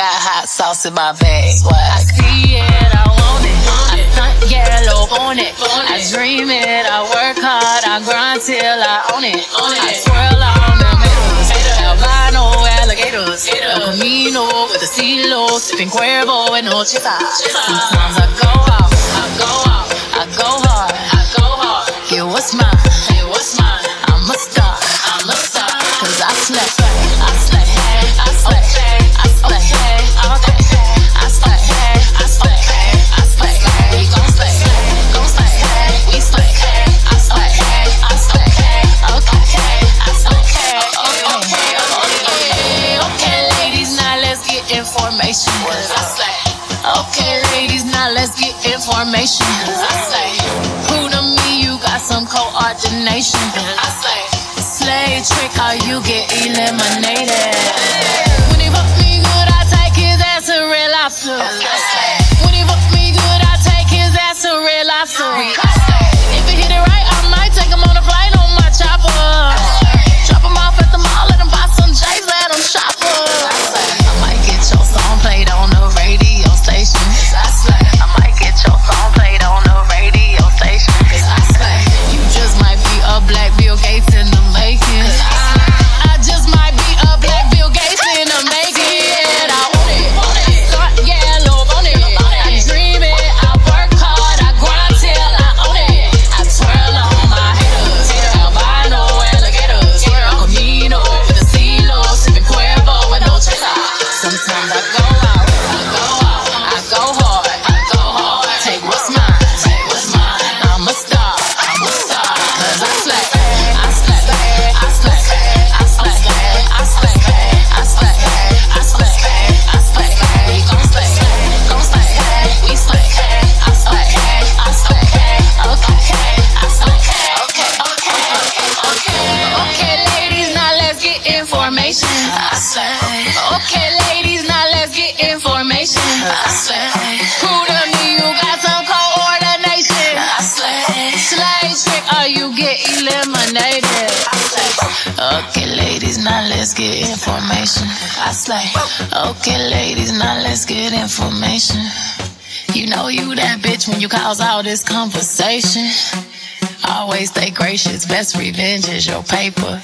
got hot sauce in my bag. I see it, I want it. I stunt yellow on it. I dream it, I work hard, I grind till I own it. I swirl on the middles. Albino alligators. El Camino with a silo. Sipping Cuervo and no chisa. Sometimes I go out, I go out, I go hard, I go hard. Get what's mine, get what's mine. I'm a star, I'm a star. Cause I slay, I slay, I slay, information. Slay. Slay, okay, ladies, now let's get who to me, you got some coordination. Slave trick, how you get eliminated. I slay. Who to me, you got some coordination. I slay. Slay trick, or you get eliminated. I slay. Okay, ladies, now let's get information. I slay. Okay, ladies, now let's get information. You know you that bitch when you cause all this conversation. Always stay gracious, best revenge is your paper.